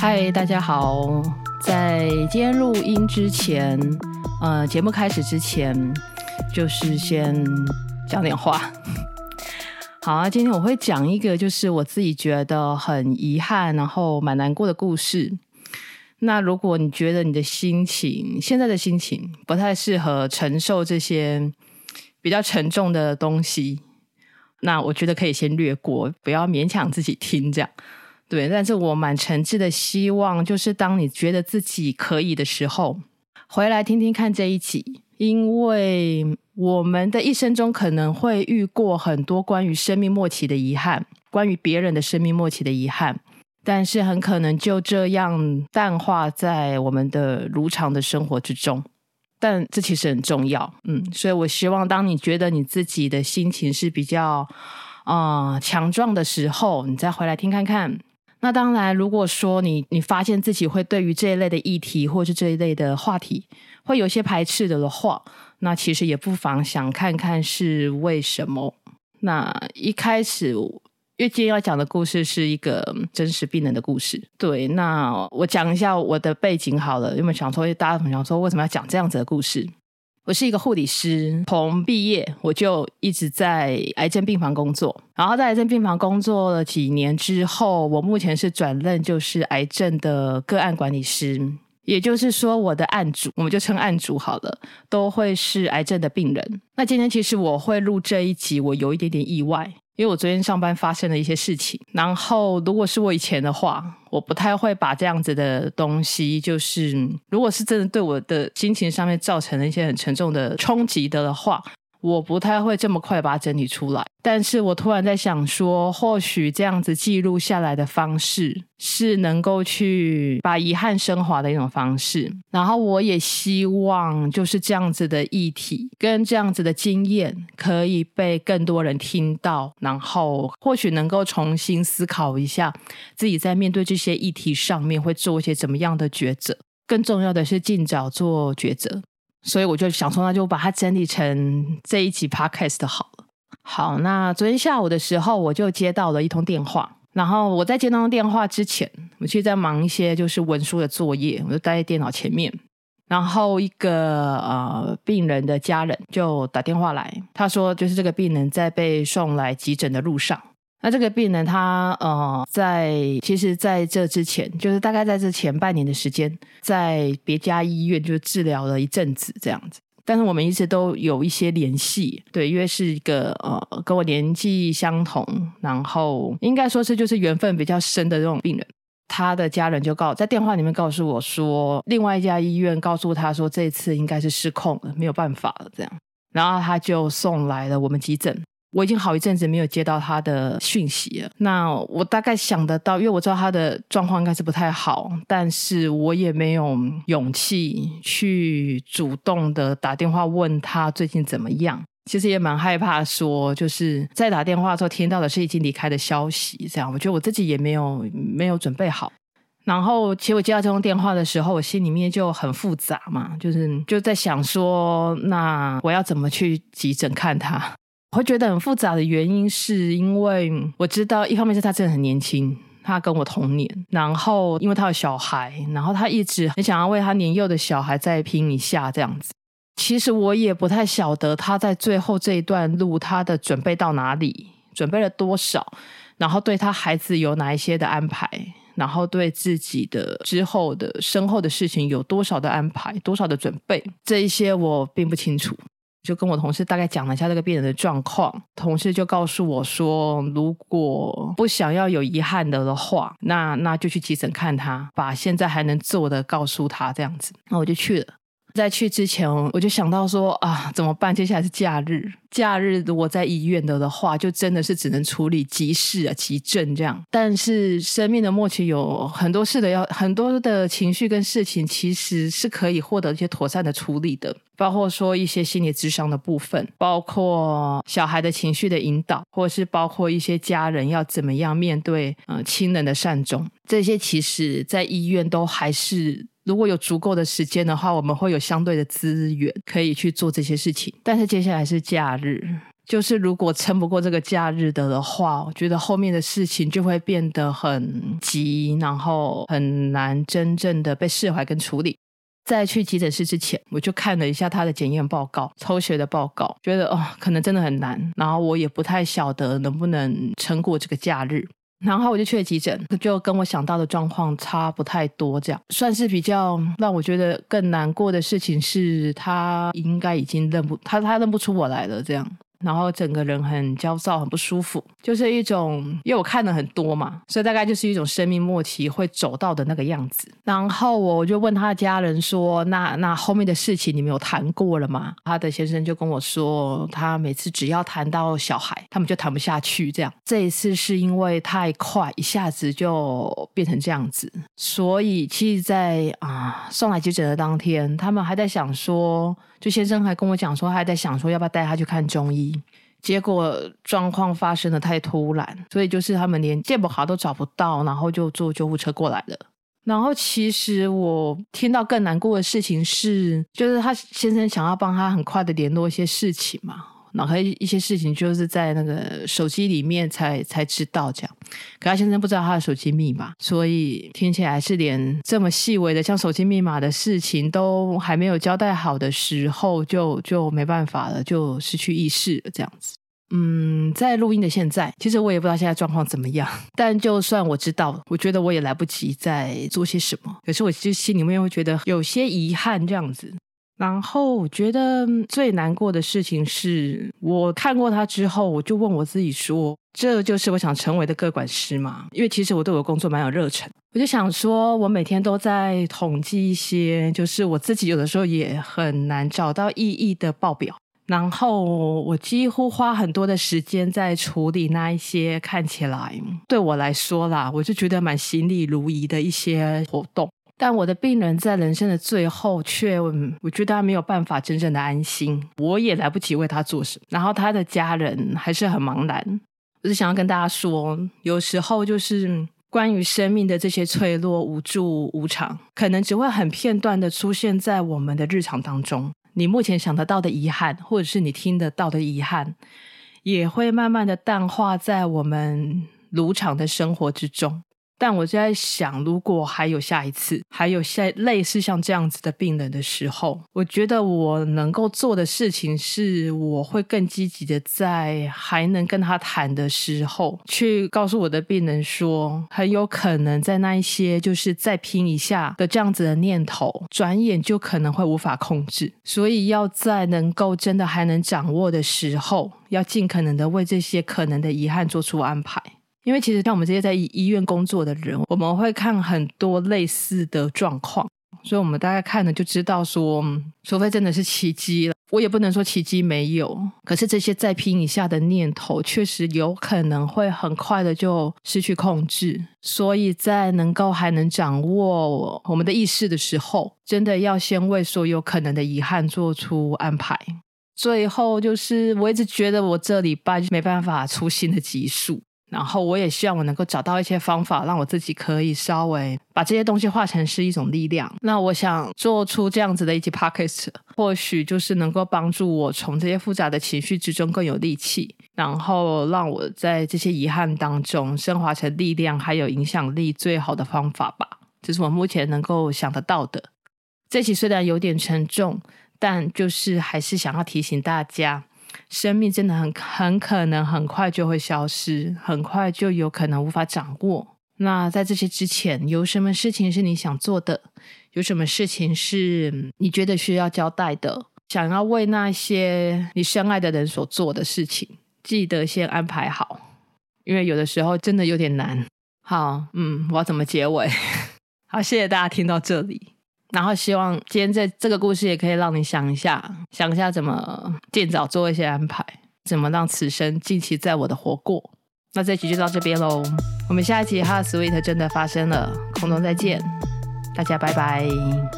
嗨，大家好！在今天录音之前，呃，节目开始之前，就是先讲点话。好啊，今天我会讲一个，就是我自己觉得很遗憾，然后蛮难过的故事。那如果你觉得你的心情，现在的心情不太适合承受这些比较沉重的东西，那我觉得可以先略过，不要勉强自己听这样。对，但是我蛮诚挚的希望，就是当你觉得自己可以的时候，回来听听看这一集，因为我们的一生中可能会遇过很多关于生命末期的遗憾，关于别人的生命末期的遗憾，但是很可能就这样淡化在我们的如常的生活之中。但这其实很重要，嗯，所以我希望当你觉得你自己的心情是比较啊、呃、强壮的时候，你再回来听看看。那当然，如果说你你发现自己会对于这一类的议题或是这一类的话题会有些排斥的的话，那其实也不妨想看看是为什么。那一开始，因为今天要讲的故事是一个真实病人的故事。对，那我讲一下我的背景好了，有没有想说大家想说为什么要讲这样子的故事？我是一个护理师，从毕业我就一直在癌症病房工作，然后在癌症病房工作了几年之后，我目前是转任就是癌症的个案管理师，也就是说我的案主，我们就称案主好了，都会是癌症的病人。那今天其实我会录这一集，我有一点点意外。因为我昨天上班发生了一些事情，然后如果是我以前的话，我不太会把这样子的东西，就是如果是真的对我的心情上面造成了一些很沉重的冲击的话。我不太会这么快把它整理出来，但是我突然在想说，或许这样子记录下来的方式是能够去把遗憾升华的一种方式。然后我也希望就是这样子的议题跟这样子的经验可以被更多人听到，然后或许能够重新思考一下自己在面对这些议题上面会做一些怎么样的抉择。更重要的是尽早做抉择。所以我就想说，那就把它整理成这一集 podcast 好了。好，那昨天下午的时候，我就接到了一通电话。然后我在接那通电话之前，我其实在忙一些就是文书的作业，我就待在电脑前面。然后一个呃病人的家人就打电话来，他说就是这个病人在被送来急诊的路上。那这个病人他呃，在其实在这之前，就是大概在这前半年的时间，在别家医院就治疗了一阵子这样子。但是我们一直都有一些联系，对，因为是一个呃跟我年纪相同，然后应该说是就是缘分比较深的这种病人。他的家人就告在电话里面告诉我说，另外一家医院告诉他说，这次应该是失控了，没有办法了这样。然后他就送来了我们急诊。我已经好一阵子没有接到他的讯息了。那我大概想得到，因为我知道他的状况应该是不太好，但是我也没有勇气去主动的打电话问他最近怎么样。其实也蛮害怕说，就是在打电话的时候听到的是已经离开的消息，这样我觉得我自己也没有没有准备好。然后，其实我接到这通电话的时候，我心里面就很复杂嘛，就是就在想说，那我要怎么去急诊看他？我会觉得很复杂的原因，是因为我知道，一方面是他真的很年轻，他跟我同年，然后因为他有小孩，然后他一直很想要为他年幼的小孩再拼一下这样子。其实我也不太晓得他在最后这一段路他的准备到哪里，准备了多少，然后对他孩子有哪一些的安排，然后对自己的之后的身后的事情有多少的安排，多少的准备，这一些我并不清楚。就跟我同事大概讲了一下这个病人的状况，同事就告诉我说，如果不想要有遗憾的的话，那那就去急诊看他，把现在还能做的告诉他，这样子，那我就去了。在去之前，我就想到说啊，怎么办？接下来是假日，假日如果在医院的的话，就真的是只能处理急事啊、急症这样。但是生命的末期有很多事的要，很多的情绪跟事情，其实是可以获得一些妥善的处理的，包括说一些心理智商的部分，包括小孩的情绪的引导，或是包括一些家人要怎么样面对呃亲人的善终，这些其实在医院都还是。如果有足够的时间的话，我们会有相对的资源可以去做这些事情。但是接下来是假日，就是如果撑不过这个假日的的话，我觉得后面的事情就会变得很急，然后很难真正的被释怀跟处理。在去急诊室之前，我就看了一下他的检验报告、抽血的报告，觉得哦，可能真的很难。然后我也不太晓得能不能撑过这个假日。然后我就去了急诊，就跟我想到的状况差不太多，这样算是比较让我觉得更难过的事情是，他应该已经认不他他认不出我来了，这样。然后整个人很焦躁，很不舒服，就是一种，因为我看了很多嘛，所以大概就是一种生命末期会走到的那个样子。然后我就问他的家人说：“那那后面的事情你们有谈过了吗？”他的先生就跟我说：“他每次只要谈到小孩，他们就谈不下去。这样，这一次是因为太快，一下子就变成这样子。所以其实在啊送来急诊的当天，他们还在想说。”就先生还跟我讲说，他还在想说要不要带他去看中医，结果状况发生的太突然，所以就是他们连健保卡都找不到，然后就坐救护车过来了。然后其实我听到更难过的事情是，就是他先生想要帮他很快的联络一些事情嘛。然后一些事情就是在那个手机里面才才知道这样，可他先生不知道他的手机密码，所以听起来是连这么细微的像手机密码的事情都还没有交代好的时候，就就没办法了，就失去意识了这样子。嗯，在录音的现在，其实我也不知道现在状况怎么样，但就算我知道，我觉得我也来不及再做些什么。可是我就心里面会觉得有些遗憾这样子。然后我觉得最难过的事情是，我看过他之后，我就问我自己说：“这就是我想成为的个管师吗？”因为其实我对我工作蛮有热忱，我就想说，我每天都在统计一些，就是我自己有的时候也很难找到意义的报表。然后我几乎花很多的时间在处理那一些看起来对我来说啦，我就觉得蛮心力如仪的一些活动。但我的病人在人生的最后却，我觉得他没有办法真正的安心，我也来不及为他做什么。然后他的家人还是很茫然。我是想要跟大家说，有时候就是关于生命的这些脆弱、无助、无常，可能只会很片段的出现在我们的日常当中。你目前想得到的遗憾，或者是你听得到的遗憾，也会慢慢的淡化在我们如常的生活之中。但我就在想，如果还有下一次，还有下类似像这样子的病人的时候，我觉得我能够做的事情是，我会更积极的在还能跟他谈的时候，去告诉我的病人说，很有可能在那一些就是再拼一下的这样子的念头，转眼就可能会无法控制，所以要在能够真的还能掌握的时候，要尽可能的为这些可能的遗憾做出安排。因为其实像我们这些在医院工作的人，我们会看很多类似的状况，所以我们大概看了就知道说，除非真的是奇迹了，我也不能说奇迹没有。可是这些再拼一下的念头，确实有可能会很快的就失去控制。所以在能够还能掌握我们的意识的时候，真的要先为所有可能的遗憾做出安排。最后就是，我一直觉得我这礼拜就没办法出新的集数。然后我也希望我能够找到一些方法，让我自己可以稍微把这些东西化成是一种力量。那我想做出这样子的一集 podcast，或许就是能够帮助我从这些复杂的情绪之中更有力气，然后让我在这些遗憾当中升华成力量还有影响力最好的方法吧。这是我目前能够想得到的。这期虽然有点沉重，但就是还是想要提醒大家。生命真的很很可能很快就会消失，很快就有可能无法掌握。那在这些之前，有什么事情是你想做的？有什么事情是你觉得需要交代的？想要为那些你深爱的人所做的事情，记得先安排好，因为有的时候真的有点难。好，嗯，我要怎么结尾？好，谢谢大家听到这里。然后希望今天这这个故事也可以让你想一下，想一下怎么尽早做一些安排，怎么让此生尽其在我的活过。那这集就到这边喽，我们下一集 HERTSWEET 真的发生了，空中再见，大家拜拜。